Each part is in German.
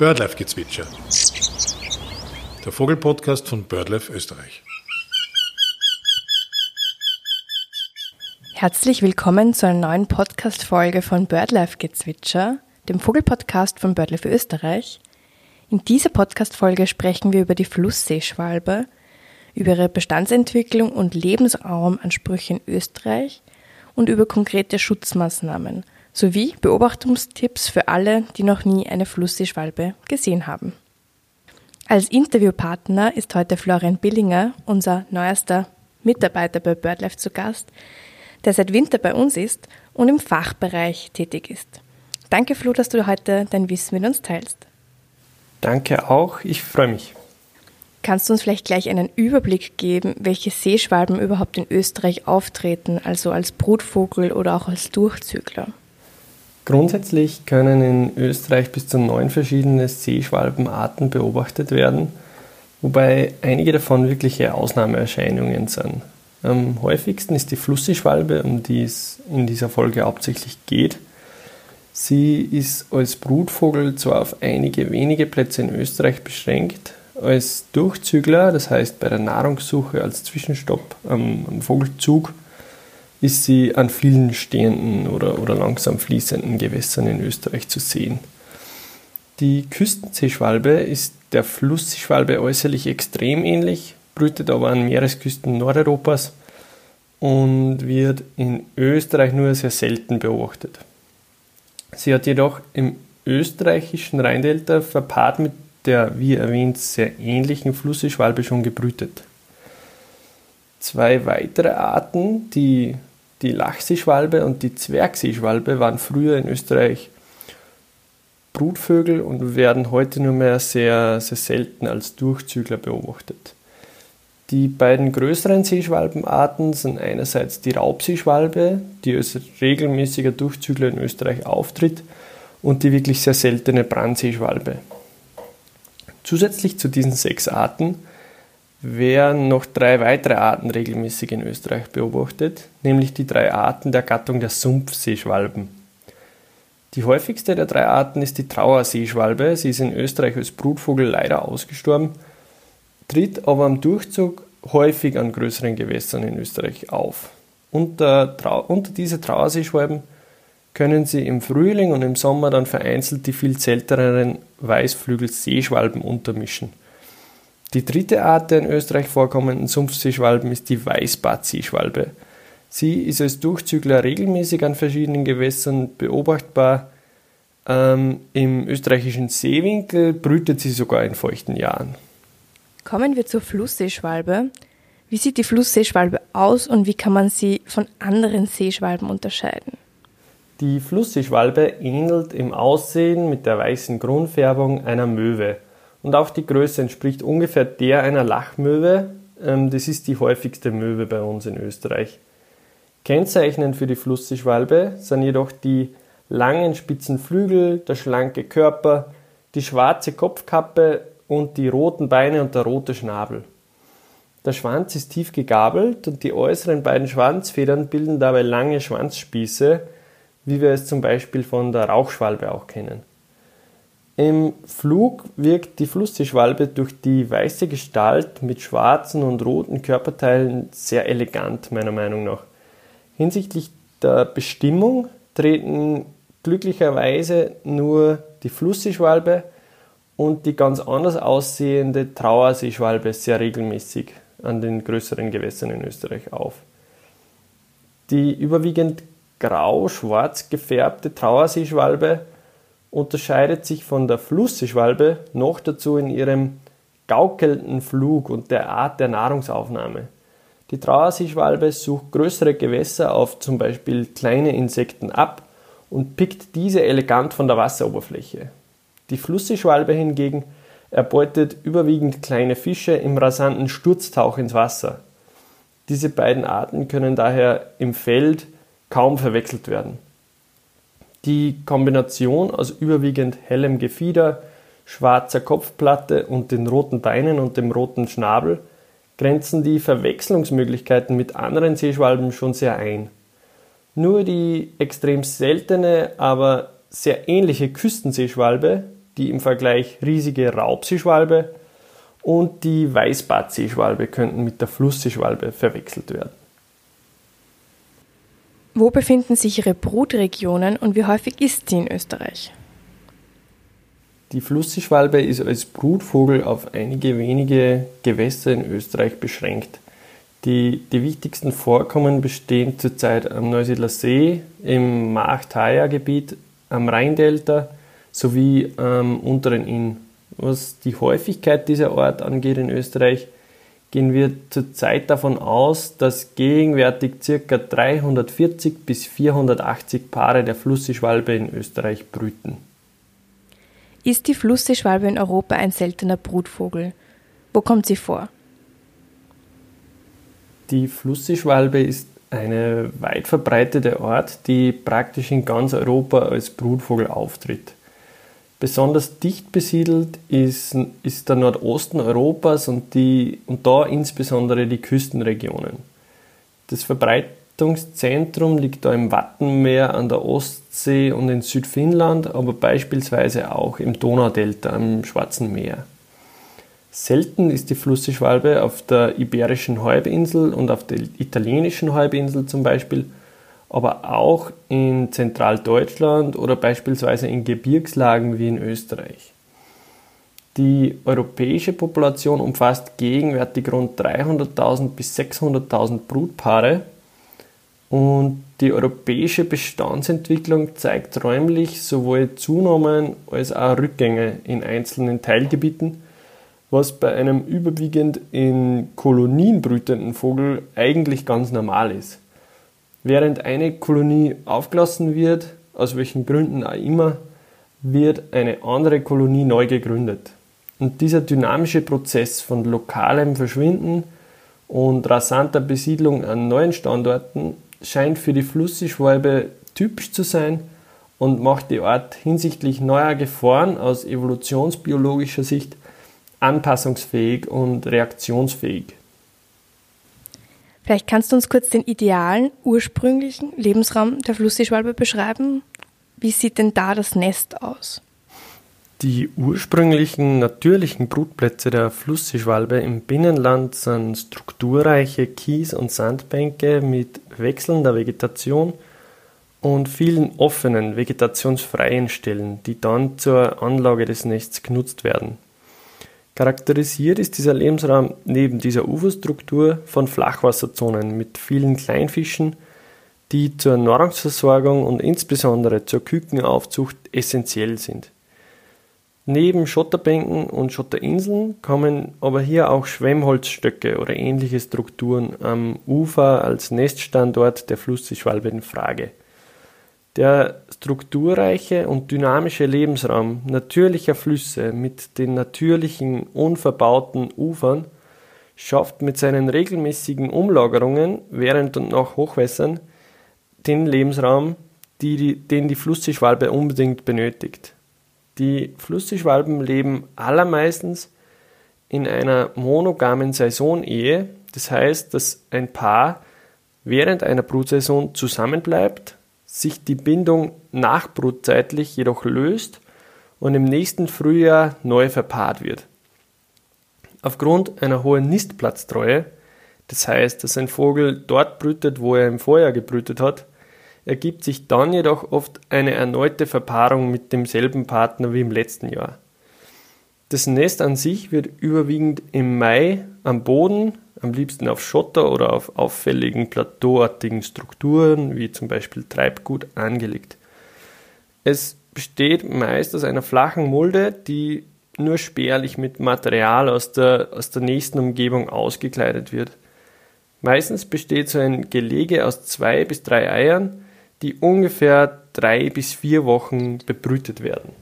Birdlife-Gezwitscher. Der Vogelpodcast von Birdlife Österreich. Herzlich willkommen zu einer neuen Podcast-Folge von Birdlife-Gezwitscher, dem Vogelpodcast von Birdlife Österreich. In dieser Podcast-Folge sprechen wir über die Flussseeschwalbe, über ihre Bestandsentwicklung und Lebensraumansprüche in Österreich und über konkrete Schutzmaßnahmen – sowie Beobachtungstipps für alle, die noch nie eine Flussseeschwalbe gesehen haben. Als Interviewpartner ist heute Florian Billinger, unser neuester Mitarbeiter bei BirdLife zu Gast, der seit Winter bei uns ist und im Fachbereich tätig ist. Danke, Flo, dass du heute dein Wissen mit uns teilst. Danke auch, ich freue mich. Kannst du uns vielleicht gleich einen Überblick geben, welche Seeschwalben überhaupt in Österreich auftreten, also als Brutvogel oder auch als Durchzügler? Grundsätzlich können in Österreich bis zu neun verschiedene Seeschwalbenarten beobachtet werden, wobei einige davon wirkliche Ausnahmeerscheinungen sind. Am häufigsten ist die Flussseeschwalbe, um die es in dieser Folge hauptsächlich geht. Sie ist als Brutvogel zwar auf einige wenige Plätze in Österreich beschränkt, als Durchzügler, das heißt bei der Nahrungssuche als Zwischenstopp am Vogelzug, ist sie an vielen stehenden oder, oder langsam fließenden Gewässern in Österreich zu sehen. Die Küstenseeschwalbe ist der Flussseeschwalbe äußerlich extrem ähnlich, brütet aber an Meeresküsten Nordeuropas und wird in Österreich nur sehr selten beobachtet. Sie hat jedoch im österreichischen Rheindelta verpaart mit der, wie erwähnt, sehr ähnlichen Flussseeschwalbe schon gebrütet. Zwei weitere Arten, die die Lachseeschwalbe und die Zwergseeschwalbe waren früher in Österreich Brutvögel und werden heute nur mehr sehr, sehr selten als Durchzügler beobachtet. Die beiden größeren Seeschwalbenarten sind einerseits die Raubseeschwalbe, die als regelmäßiger Durchzügler in Österreich auftritt, und die wirklich sehr seltene Brandseeschwalbe. Zusätzlich zu diesen sechs Arten werden noch drei weitere Arten regelmäßig in Österreich beobachtet, nämlich die drei Arten der Gattung der Sumpfseeschwalben. Die häufigste der drei Arten ist die Trauerseeschwalbe. Sie ist in Österreich als Brutvogel leider ausgestorben, tritt aber am Durchzug häufig an größeren Gewässern in Österreich auf. Unter, unter diese Trauerseeschwalben können sie im Frühling und im Sommer dann vereinzelt die viel selteneren Weißflügelseeschwalben untermischen. Die dritte Art der in Österreich vorkommenden Sumpfseeschwalben ist die Weißbartseeschwalbe. Sie ist als Durchzügler regelmäßig an verschiedenen Gewässern beobachtbar. Ähm, Im österreichischen Seewinkel brütet sie sogar in feuchten Jahren. Kommen wir zur Flussseeschwalbe. Wie sieht die Flussseeschwalbe aus und wie kann man sie von anderen Seeschwalben unterscheiden? Die Flussseeschwalbe ähnelt im Aussehen mit der weißen Grundfärbung einer Möwe und auch die Größe entspricht ungefähr der einer Lachmöwe. Ähm, das ist die häufigste Möwe bei uns in Österreich. Kennzeichnend für die Flussseeschwalbe sind jedoch die langen spitzen Flügel, der schlanke Körper, die schwarze Kopfkappe und die roten Beine und der rote Schnabel. Der Schwanz ist tief gegabelt und die äußeren beiden Schwanzfedern bilden dabei lange Schwanzspieße, wie wir es zum Beispiel von der Rauchschwalbe auch kennen. Im Flug wirkt die Flussseeschwalbe durch die weiße Gestalt mit schwarzen und roten Körperteilen sehr elegant, meiner Meinung nach. Hinsichtlich der Bestimmung treten glücklicherweise nur die Flussseeschwalbe und die ganz anders aussehende Trauerseeschwalbe sehr regelmäßig an den größeren Gewässern in Österreich auf. Die überwiegend grau-schwarz gefärbte Trauerseeschwalbe unterscheidet sich von der Flussseeschwalbe noch dazu in ihrem gaukelnden Flug und der Art der Nahrungsaufnahme. Die Trauerseeschwalbe sucht größere Gewässer auf zum Beispiel kleine Insekten ab und pickt diese elegant von der Wasseroberfläche. Die Flussseeschwalbe hingegen erbeutet überwiegend kleine Fische im rasanten Sturztauch ins Wasser. Diese beiden Arten können daher im Feld kaum verwechselt werden. Die Kombination aus überwiegend hellem Gefieder, schwarzer Kopfplatte und den roten Beinen und dem roten Schnabel grenzen die Verwechslungsmöglichkeiten mit anderen Seeschwalben schon sehr ein. Nur die extrem seltene, aber sehr ähnliche Küstenseeschwalbe, die im Vergleich riesige Raubseeschwalbe und die Weißbartseeschwalbe könnten mit der Flussseeschwalbe verwechselt werden. Wo befinden sich ihre Brutregionen und wie häufig ist sie in Österreich? Die Flussseeschwalbe ist als Brutvogel auf einige wenige Gewässer in Österreich beschränkt. Die, die wichtigsten Vorkommen bestehen zurzeit am Neusiedler See, im Markthaja-Gebiet, am Rheindelta sowie am unteren Inn. Was die Häufigkeit dieser Art angeht in Österreich, gehen wir zurzeit davon aus, dass gegenwärtig ca. 340 bis 480 Paare der Flussseeschwalbe in Österreich brüten. Ist die Flussseeschwalbe in Europa ein seltener Brutvogel? Wo kommt sie vor? Die Flussseeschwalbe ist eine weit verbreitete Art, die praktisch in ganz Europa als Brutvogel auftritt. Besonders dicht besiedelt ist, ist der Nordosten Europas und, die, und da insbesondere die Küstenregionen. Das Verbreitungszentrum liegt da im Wattenmeer an der Ostsee und in Südfinnland, aber beispielsweise auch im Donaudelta am Schwarzen Meer. Selten ist die Flussseeschwalbe auf der Iberischen Halbinsel und auf der italienischen Halbinsel zum Beispiel, aber auch in Zentraldeutschland oder beispielsweise in Gebirgslagen wie in Österreich. Die europäische Population umfasst gegenwärtig rund 300.000 bis 600.000 Brutpaare und die europäische Bestandsentwicklung zeigt räumlich sowohl Zunahmen als auch Rückgänge in einzelnen Teilgebieten was bei einem überwiegend in Kolonien brütenden Vogel eigentlich ganz normal ist. Während eine Kolonie aufgelassen wird, aus welchen Gründen auch immer, wird eine andere Kolonie neu gegründet. Und dieser dynamische Prozess von lokalem Verschwinden und rasanter Besiedlung an neuen Standorten scheint für die Flussseeschwalbe typisch zu sein und macht die Art hinsichtlich neuer Gefahren aus evolutionsbiologischer Sicht anpassungsfähig und reaktionsfähig. Vielleicht kannst du uns kurz den idealen, ursprünglichen Lebensraum der Flussseeschwalbe beschreiben. Wie sieht denn da das Nest aus? Die ursprünglichen natürlichen Brutplätze der Flussseeschwalbe im Binnenland sind strukturreiche Kies- und Sandbänke mit wechselnder Vegetation und vielen offenen, vegetationsfreien Stellen, die dann zur Anlage des Nests genutzt werden. Charakterisiert ist dieser Lebensraum neben dieser Uferstruktur von Flachwasserzonen mit vielen Kleinfischen, die zur Nahrungsversorgung und insbesondere zur Kükenaufzucht essentiell sind. Neben Schotterbänken und Schotterinseln kommen aber hier auch Schwemmholzstöcke oder ähnliche Strukturen am Ufer als Neststandort der Flussseeschwalbe in Frage. Der strukturreiche und dynamische Lebensraum natürlicher Flüsse mit den natürlichen, unverbauten Ufern schafft mit seinen regelmäßigen Umlagerungen während und nach Hochwässern den Lebensraum, die, den die Flussseeschwalbe unbedingt benötigt. Die Flussseeschwalben leben allermeistens in einer monogamen Saisonehe, das heißt, dass ein Paar während einer Brutsaison zusammenbleibt sich die Bindung nachbrutzeitlich jedoch löst und im nächsten Frühjahr neu verpaart wird. Aufgrund einer hohen Nistplatztreue, das heißt, dass ein Vogel dort brütet, wo er im Vorjahr gebrütet hat, ergibt sich dann jedoch oft eine erneute Verpaarung mit demselben Partner wie im letzten Jahr. Das Nest an sich wird überwiegend im Mai am Boden am liebsten auf Schotter oder auf auffälligen plateauartigen Strukturen, wie zum Beispiel Treibgut, angelegt. Es besteht meist aus einer flachen Mulde, die nur spärlich mit Material aus der, aus der nächsten Umgebung ausgekleidet wird. Meistens besteht so ein Gelege aus zwei bis drei Eiern, die ungefähr drei bis vier Wochen bebrütet werden.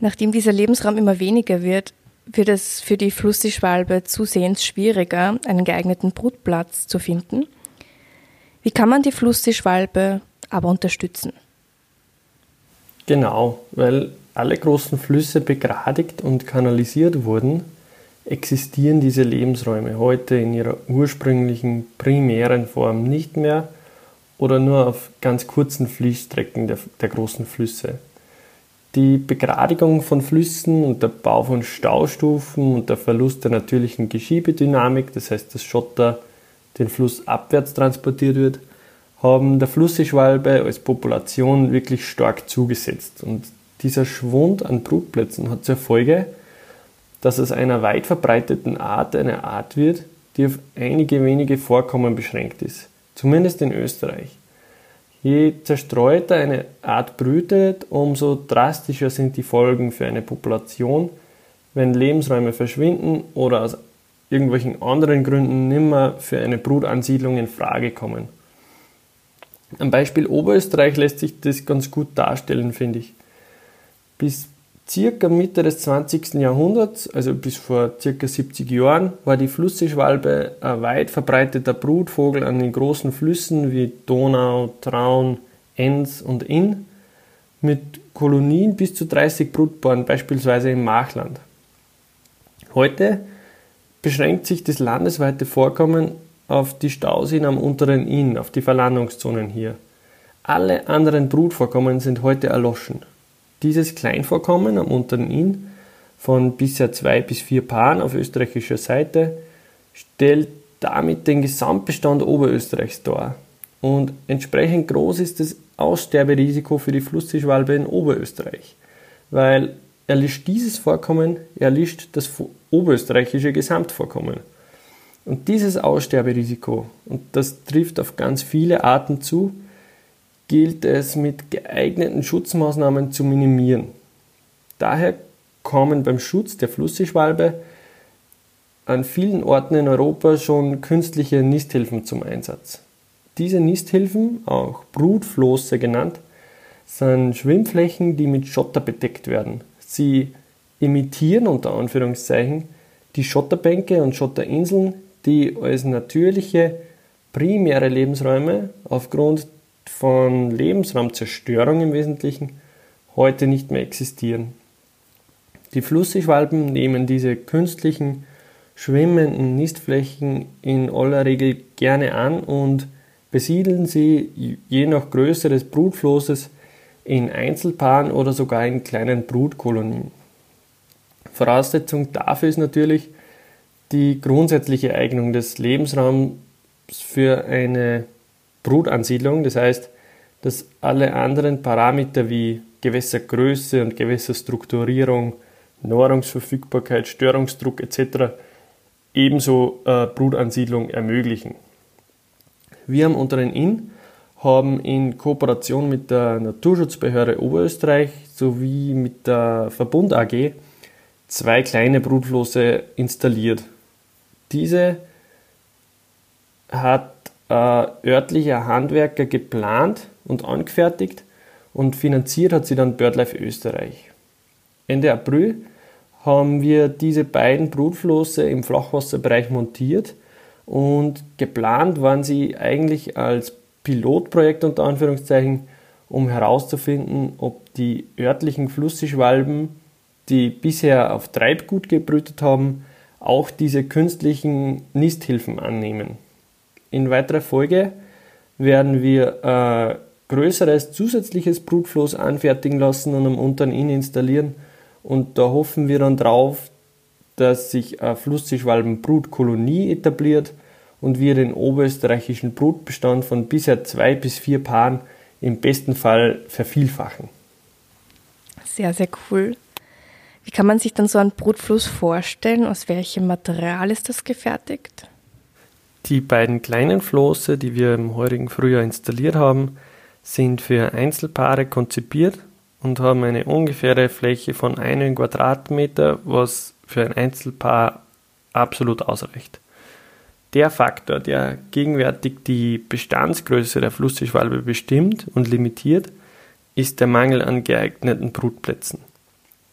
Nachdem dieser Lebensraum immer weniger wird, wird es für die Flussseeschwalbe zusehends schwieriger, einen geeigneten Brutplatz zu finden. Wie kann man die Flussseeschwalbe aber unterstützen? Genau, weil alle großen Flüsse begradigt und kanalisiert wurden, existieren diese Lebensräume heute in ihrer ursprünglichen primären Form nicht mehr oder nur auf ganz kurzen Fließstrecken der, der großen Flüsse. Die Begradigung von Flüssen und der Bau von Staustufen und der Verlust der natürlichen Geschiebedynamik, das heißt, dass Schotter den Fluss abwärts transportiert wird, haben der Flussseeschwalbe als Population wirklich stark zugesetzt. Und dieser Schwund an Brutplätzen hat zur Folge, dass es einer weit verbreiteten Art eine Art wird, die auf einige wenige Vorkommen beschränkt ist, zumindest in Österreich. Je zerstreuter eine Art brütet, umso drastischer sind die Folgen für eine Population, wenn Lebensräume verschwinden oder aus irgendwelchen anderen Gründen nimmer für eine Brutansiedlung in Frage kommen. Am Beispiel Oberösterreich lässt sich das ganz gut darstellen, finde ich. Bis circa Mitte des 20. Jahrhunderts, also bis vor circa 70 Jahren, war die Flussseeschwalbe ein weit verbreiteter Brutvogel an den großen Flüssen wie Donau, Traun, Enns und Inn mit Kolonien bis zu 30 Brutpaaren, beispielsweise im Machland. Heute beschränkt sich das landesweite Vorkommen auf die Stauseen am unteren Inn, auf die Verlandungszonen hier. Alle anderen Brutvorkommen sind heute erloschen. Dieses Kleinvorkommen am unteren Inn von bisher zwei bis vier Paaren auf österreichischer Seite stellt damit den Gesamtbestand Oberösterreichs dar. Und entsprechend groß ist das Aussterberisiko für die Flussseeschwalbe in Oberösterreich, weil erlischt dieses Vorkommen, erlischt das oberösterreichische Gesamtvorkommen. Und dieses Aussterberisiko, und das trifft auf ganz viele Arten zu, gilt es mit geeigneten Schutzmaßnahmen zu minimieren. Daher kommen beim Schutz der Flussseeschwalbe an vielen Orten in Europa schon künstliche Nisthilfen zum Einsatz. Diese Nisthilfen, auch Brutflosse genannt, sind Schwimmflächen, die mit Schotter bedeckt werden. Sie imitieren unter Anführungszeichen die Schotterbänke und Schotterinseln, die als natürliche primäre Lebensräume aufgrund von Lebensraumzerstörung im Wesentlichen heute nicht mehr existieren. Die Flussseeschwalben nehmen diese künstlichen schwimmenden Nistflächen in aller Regel gerne an und besiedeln sie je nach Größe des Brutflosses in Einzelpaaren oder sogar in kleinen Brutkolonien. Voraussetzung dafür ist natürlich die grundsätzliche Eignung des Lebensraums für eine Brutansiedlung. Das heißt, dass alle anderen Parameter wie Gewässergröße und Gewässerstrukturierung, Nahrungsverfügbarkeit, Störungsdruck etc. ebenso äh, Brutansiedlung ermöglichen. Wir am Unteren Inn haben in Kooperation mit der Naturschutzbehörde Oberösterreich sowie mit der Verbund AG zwei kleine Brutflosse installiert. Diese hat äh, örtlicher Handwerker geplant und angefertigt und finanziert hat sie dann BirdLife Österreich. Ende April haben wir diese beiden Brutflosse im Flachwasserbereich montiert und geplant waren sie eigentlich als Pilotprojekt unter Anführungszeichen, um herauszufinden, ob die örtlichen Flussseeschwalben, die bisher auf Treibgut gebrütet haben, auch diese künstlichen Nisthilfen annehmen. In weiterer Folge werden wir äh, größeres zusätzliches Brutfloß anfertigen lassen und am unteren Inn installieren. Und da hoffen wir dann drauf, dass sich eine Flussseeschwalben-Brutkolonie etabliert und wir den oberösterreichischen Brutbestand von bisher zwei bis vier Paaren im besten Fall vervielfachen. Sehr, sehr cool. Wie kann man sich dann so einen Brutfluss vorstellen? Aus welchem Material ist das gefertigt? Die beiden kleinen Flosse, die wir im heurigen Frühjahr installiert haben, sind für Einzelpaare konzipiert und haben eine ungefähre Fläche von einem Quadratmeter, was für ein Einzelpaar absolut ausreicht. Der Faktor, der gegenwärtig die Bestandsgröße der Flussseeschwalbe bestimmt und limitiert, ist der Mangel an geeigneten Brutplätzen.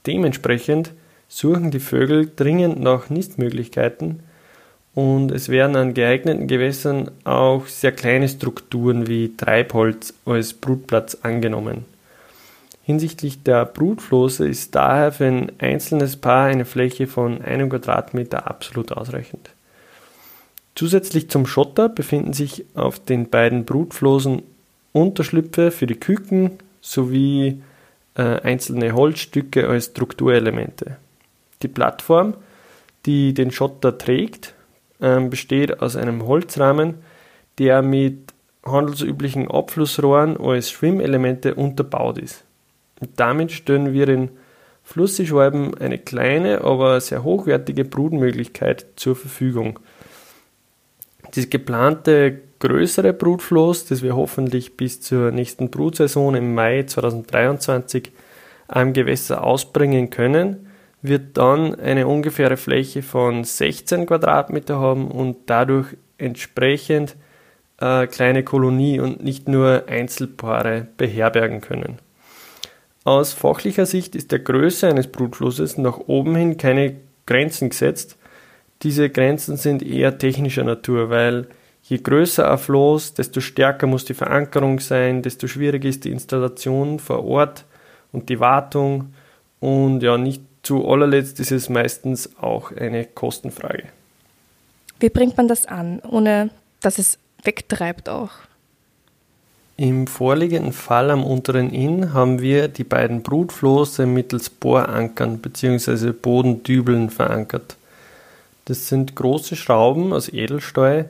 Dementsprechend suchen die Vögel dringend nach Nistmöglichkeiten, und es werden an geeigneten Gewässern auch sehr kleine Strukturen wie Treibholz als Brutplatz angenommen. Hinsichtlich der Brutflosse ist daher für ein einzelnes Paar eine Fläche von einem Quadratmeter absolut ausreichend. Zusätzlich zum Schotter befinden sich auf den beiden Brutflosen Unterschlüpfe für die Küken sowie äh, einzelne Holzstücke als Strukturelemente. Die Plattform, die den Schotter trägt, äh, besteht aus einem Holzrahmen, der mit handelsüblichen Abflussrohren als Schwimmelemente unterbaut ist. Und damit stellen wir den Flussseeschwalben eine kleine, aber sehr hochwertige Brutmöglichkeit zur Verfügung. Das geplante größere Brutfloß, das wir hoffentlich bis zur nächsten Brutsaison im Mai 2023 am Gewässer ausbringen können, wird dann eine ungefähre Fläche von 16 Quadratmeter haben und dadurch entsprechend äh, kleine Kolonie und nicht nur Einzelpaare beherbergen können. Aus fachlicher Sicht ist der Größe eines Brutflusses nach oben hin keine Grenzen gesetzt. Diese Grenzen sind eher technischer Natur, weil je größer ein Floß, desto stärker muss die Verankerung sein, desto schwieriger ist die Installation vor Ort und die Wartung und ja, nicht zu allerletzt ist es meistens auch eine Kostenfrage. Wie bringt man das an, ohne dass es wegtreibt auch? Im vorliegenden Fall am unteren Inn haben wir die beiden Brutflosse mittels Bohrankern bzw. Bodendübeln verankert. Das sind große Schrauben aus Edelstahl,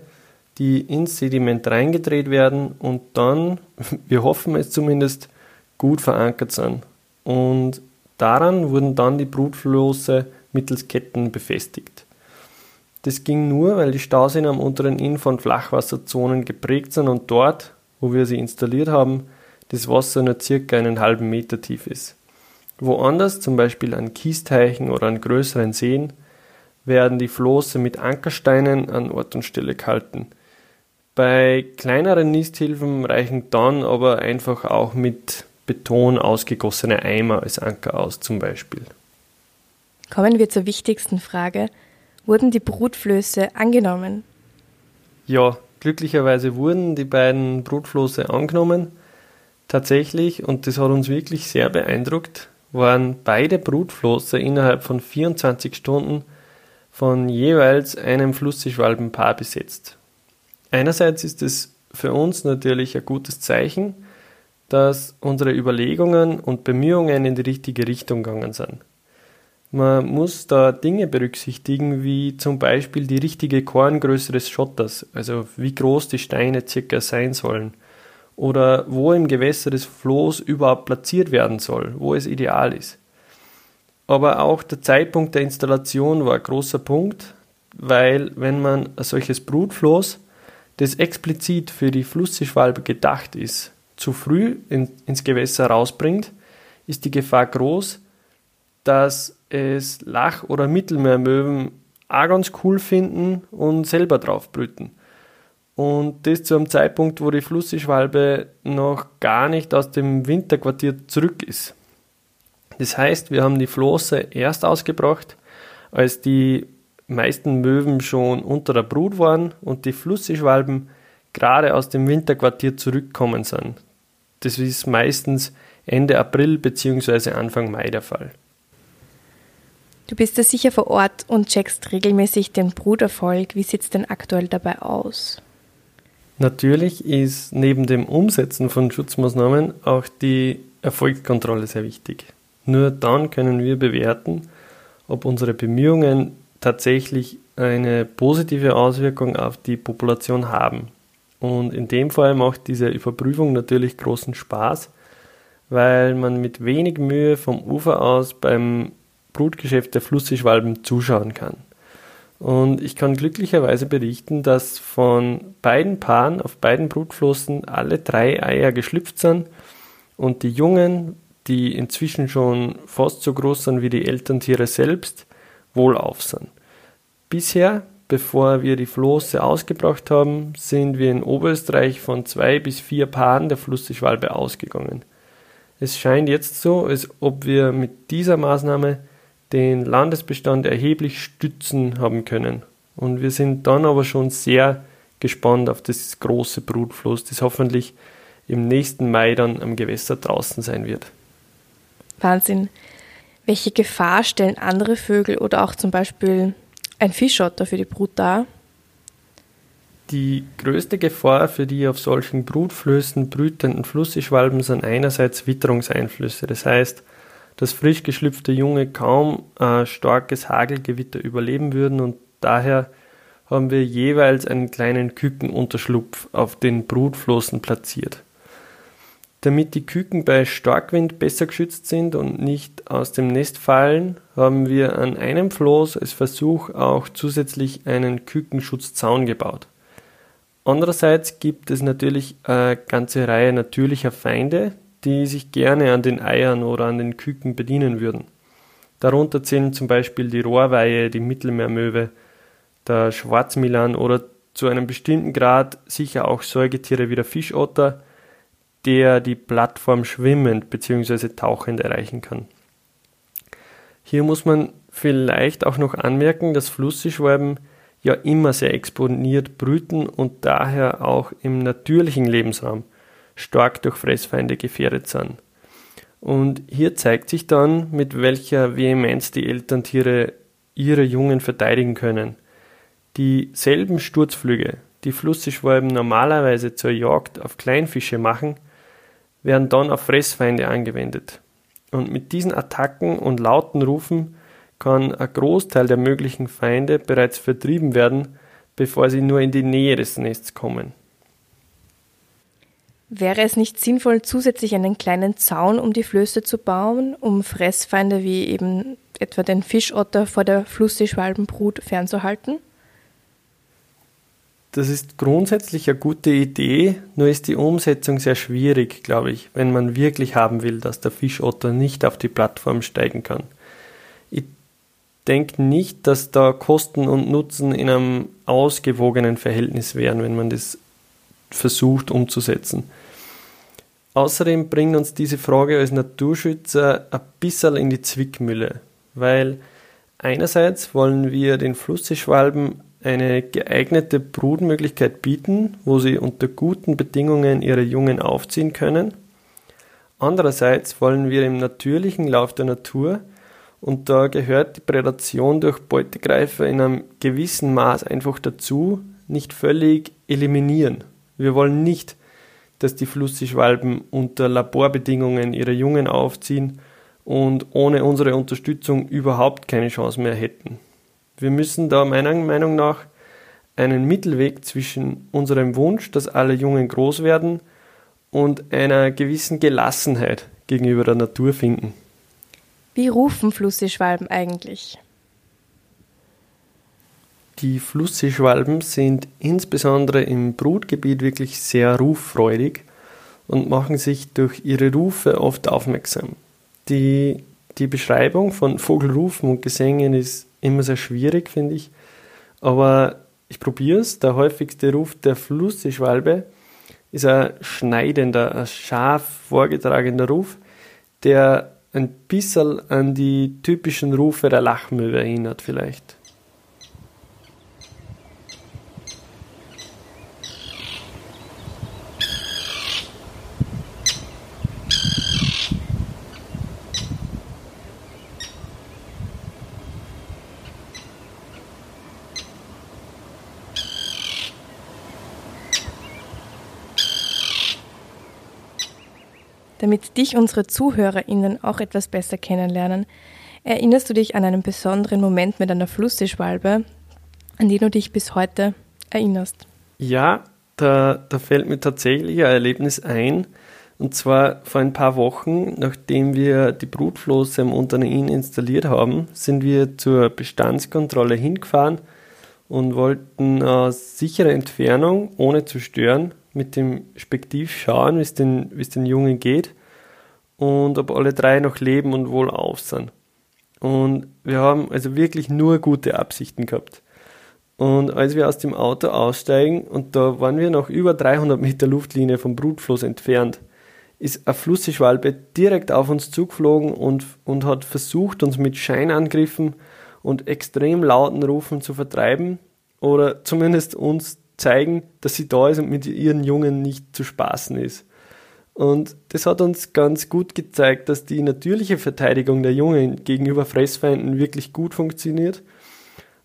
die ins Sediment reingedreht werden und dann, wir hoffen es zumindest, gut verankert sind. Und daran wurden dann die Brutflosse mittels Ketten befestigt. Das ging nur, weil die Stauseen am unteren Inn von Flachwasserzonen geprägt sind und dort, wo wir sie installiert haben, das Wasser nur circa einen halben Meter tief ist. Woanders, zum Beispiel an Kiesteichen oder an größeren Seen, werden die Flosse mit Ankersteinen an Ort und Stelle gehalten. Bei kleineren Nisthilfen reichen dann aber einfach auch mit Beton ausgegossene Eimer als Anker aus, zum Beispiel. Kommen wir zur wichtigsten Frage. Wurden die Brutflöße angenommen? Ja, Glücklicherweise wurden die beiden Brutflosse angenommen. Tatsächlich, und das hat uns wirklich sehr beeindruckt, waren beide Brutflosse innerhalb von 24 Stunden von jeweils einem Flussseeschwalbenpaar besetzt. Einerseits ist es für uns natürlich ein gutes Zeichen, dass unsere Überlegungen und Bemühungen in die richtige Richtung gegangen sind. Man muss da Dinge berücksichtigen, wie zum Beispiel die richtige Korngröße des Schotters, also wie groß die Steine circa sein sollen, oder wo im Gewässer des Floß überhaupt platziert werden soll, wo es ideal ist. Aber auch der Zeitpunkt der Installation war ein großer Punkt, weil wenn man ein solches Brutfloß, das explizit für die Flussseeschwalbe gedacht ist, zu früh in, ins Gewässer rausbringt, ist die Gefahr groß, dass es Lach- oder Mittelmeermöwen auch ganz cool finden und selber drauf brüten. Und das zu einem Zeitpunkt, wo die Flussseeschwalbe noch gar nicht aus dem Winterquartier zurück ist. Das heißt, wir haben die Flosse erst ausgebracht, als die meisten Möwen schon unter der Brut waren und die Flussseeschwalben gerade aus dem Winterquartier zurückkommen sind. Das ist meistens Ende April bzw. Anfang Mai der Fall. Du bist ja sicher vor Ort und checkst regelmäßig den Bruderfolg. Wie sieht es denn aktuell dabei aus? Natürlich ist neben dem Umsetzen von Schutzmaßnahmen auch die Erfolgskontrolle sehr wichtig. Nur dann können wir bewerten, ob unsere Bemühungen tatsächlich eine positive Auswirkung auf die Population haben. Und in dem Fall macht diese Überprüfung natürlich großen Spaß, weil man mit wenig Mühe vom Ufer aus beim Brutgeschäft der Flussseeschwalben zuschauen kann. Und ich kann glücklicherweise berichten, dass von beiden Paaren auf beiden Brutflossen alle drei Eier geschlüpft sind und die Jungen, die inzwischen schon fast so groß sind wie die Elterntiere selbst, wohlauf sind. Bisher, bevor wir die Flosse ausgebracht haben, sind wir in Oberösterreich von zwei bis vier Paaren der Flussseeschwalbe ausgegangen. Es scheint jetzt so, als ob wir mit dieser Maßnahme den Landesbestand erheblich stützen haben können. Und wir sind dann aber schon sehr gespannt auf das große Brutfloß, das hoffentlich im nächsten Mai dann am Gewässer draußen sein wird. Wahnsinn. Welche Gefahr stellen andere Vögel oder auch zum Beispiel ein Fischotter für die Brut dar? Die größte Gefahr für die auf solchen Brutflößen brütenden Flussseeschwalben sind einerseits Witterungseinflüsse. Das heißt, dass frisch geschlüpfte Junge kaum ein starkes Hagelgewitter überleben würden und daher haben wir jeweils einen kleinen Kükenunterschlupf auf den Brutflossen platziert. Damit die Küken bei Starkwind besser geschützt sind und nicht aus dem Nest fallen, haben wir an einem Floß als Versuch auch zusätzlich einen Kükenschutzzaun gebaut. Andererseits gibt es natürlich eine ganze Reihe natürlicher Feinde, die sich gerne an den Eiern oder an den Küken bedienen würden. Darunter zählen zum Beispiel die Rohrweihe, die Mittelmeermöwe, der Schwarzmilan oder zu einem bestimmten Grad sicher auch Säugetiere wie der Fischotter, der die Plattform schwimmend bzw. tauchend erreichen kann. Hier muss man vielleicht auch noch anmerken, dass Flussseeschwalben ja immer sehr exponiert brüten und daher auch im natürlichen Lebensraum stark durch Fressfeinde gefährdet sind. Und hier zeigt sich dann, mit welcher Vehemenz die Elterntiere ihre Jungen verteidigen können. Dieselben Sturzflüge, die Flussseeschwalben normalerweise zur Jagd auf Kleinfische machen, werden dann auf Fressfeinde angewendet. Und mit diesen Attacken und lauten Rufen kann ein Großteil der möglichen Feinde bereits vertrieben werden, bevor sie nur in die Nähe des Nests kommen. Wäre es nicht sinnvoll, zusätzlich einen kleinen Zaun um die Flöße zu bauen, um Fressfeinde wie eben etwa den Fischotter vor der Flussseeschwalbenbrut fernzuhalten? Das ist grundsätzlich eine gute Idee, nur ist die Umsetzung sehr schwierig, glaube ich, wenn man wirklich haben will, dass der Fischotter nicht auf die Plattform steigen kann. Ich denke nicht, dass da Kosten und Nutzen in einem ausgewogenen Verhältnis wären, wenn man das versucht umzusetzen. Außerdem bringt uns diese Frage als Naturschützer ein bisschen in die Zwickmühle, weil einerseits wollen wir den Flussseeschwalben eine geeignete Brutmöglichkeit bieten, wo sie unter guten Bedingungen ihre Jungen aufziehen können. Andererseits wollen wir im natürlichen Lauf der Natur, und da gehört die Prädation durch Beutegreifer in einem gewissen Maß einfach dazu, nicht völlig eliminieren. Wir wollen nicht, dass die Flussseeschwalben unter Laborbedingungen ihre Jungen aufziehen und ohne unsere Unterstützung überhaupt keine Chance mehr hätten. Wir müssen da meiner Meinung nach einen Mittelweg zwischen unserem Wunsch, dass alle Jungen groß werden, und einer gewissen Gelassenheit gegenüber der Natur finden. Wie rufen Flussseeschwalben eigentlich? Die Flussseeschwalben sind insbesondere im Brutgebiet wirklich sehr ruffreudig und machen sich durch ihre Rufe oft aufmerksam. Die, die Beschreibung von Vogelrufen und Gesängen ist immer sehr schwierig, finde ich. Aber ich probiere es. Der häufigste Ruf der Flussseeschwalbe ist ein schneidender, ein scharf vorgetragener Ruf, der ein bisschen an die typischen Rufe der Lachmöwe erinnert vielleicht. Damit dich unsere ZuhörerInnen auch etwas besser kennenlernen, erinnerst du dich an einen besonderen Moment mit einer Flussseeschwalbe, an den du dich bis heute erinnerst? Ja, da, da fällt mir tatsächlich ein Erlebnis ein. Und zwar vor ein paar Wochen, nachdem wir die Brutflosse am Unternehmen installiert haben, sind wir zur Bestandskontrolle hingefahren und wollten aus sicherer Entfernung, ohne zu stören, mit dem Spektiv schauen, wie es den, den Jungen geht und ob alle drei noch leben und wohlauf sind. Und wir haben also wirklich nur gute Absichten gehabt. Und als wir aus dem Auto aussteigen, und da waren wir noch über 300 Meter Luftlinie vom Brutfloß entfernt, ist eine Flusseschwalbe direkt auf uns zugeflogen und, und hat versucht, uns mit Scheinangriffen und extrem lauten Rufen zu vertreiben oder zumindest uns zeigen, dass sie da ist und mit ihren Jungen nicht zu spaßen ist. Und das hat uns ganz gut gezeigt, dass die natürliche Verteidigung der Jungen gegenüber Fressfeinden wirklich gut funktioniert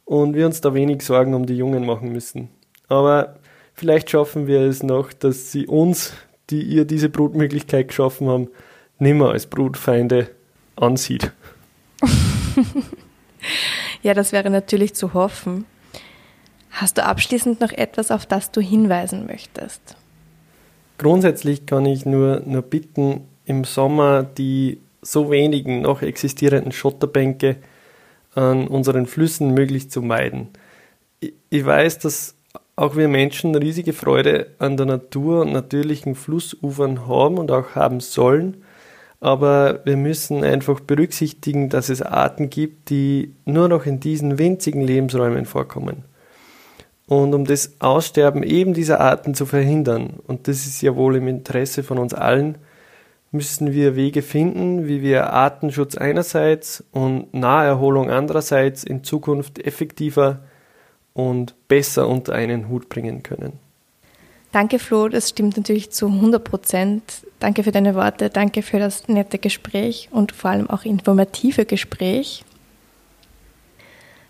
und wir uns da wenig Sorgen um die Jungen machen müssen. Aber Vielleicht schaffen wir es noch, dass sie uns, die ihr diese Brutmöglichkeit geschaffen haben, nimmer als Brutfeinde ansieht. ja, das wäre natürlich zu hoffen. Hast du abschließend noch etwas, auf das du hinweisen möchtest? Grundsätzlich kann ich nur, nur bitten, im Sommer die so wenigen noch existierenden Schotterbänke an unseren Flüssen möglichst zu meiden. Ich weiß, dass auch wir Menschen riesige Freude an der Natur und natürlichen Flussufern haben und auch haben sollen, aber wir müssen einfach berücksichtigen, dass es Arten gibt, die nur noch in diesen winzigen Lebensräumen vorkommen. Und um das Aussterben eben dieser Arten zu verhindern, und das ist ja wohl im Interesse von uns allen, müssen wir Wege finden, wie wir Artenschutz einerseits und Naherholung andererseits in Zukunft effektiver und besser unter einen Hut bringen können. Danke, Flo, das stimmt natürlich zu 100 Prozent. Danke für deine Worte, danke für das nette Gespräch und vor allem auch informative Gespräch.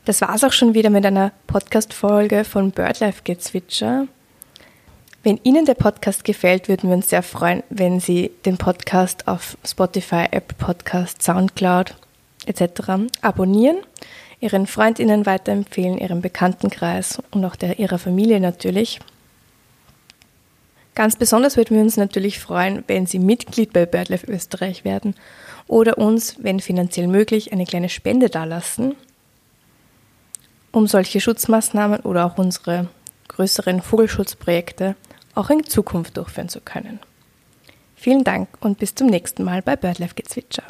Das war es auch schon wieder mit einer Podcast-Folge von BirdLife Gezwitscher. Wenn Ihnen der Podcast gefällt, würden wir uns sehr freuen, wenn Sie den Podcast auf Spotify, Apple Podcast, Soundcloud etc. abonnieren, Ihren Freundinnen weiterempfehlen, Ihrem Bekanntenkreis und auch der Ihrer Familie natürlich. Ganz besonders würden wir uns natürlich freuen, wenn Sie Mitglied bei BirdLife Österreich werden oder uns, wenn finanziell möglich, eine kleine Spende dalassen, um solche Schutzmaßnahmen oder auch unsere größeren Vogelschutzprojekte auch in Zukunft durchführen zu können. Vielen Dank und bis zum nächsten Mal bei BirdLife Gezwitscher.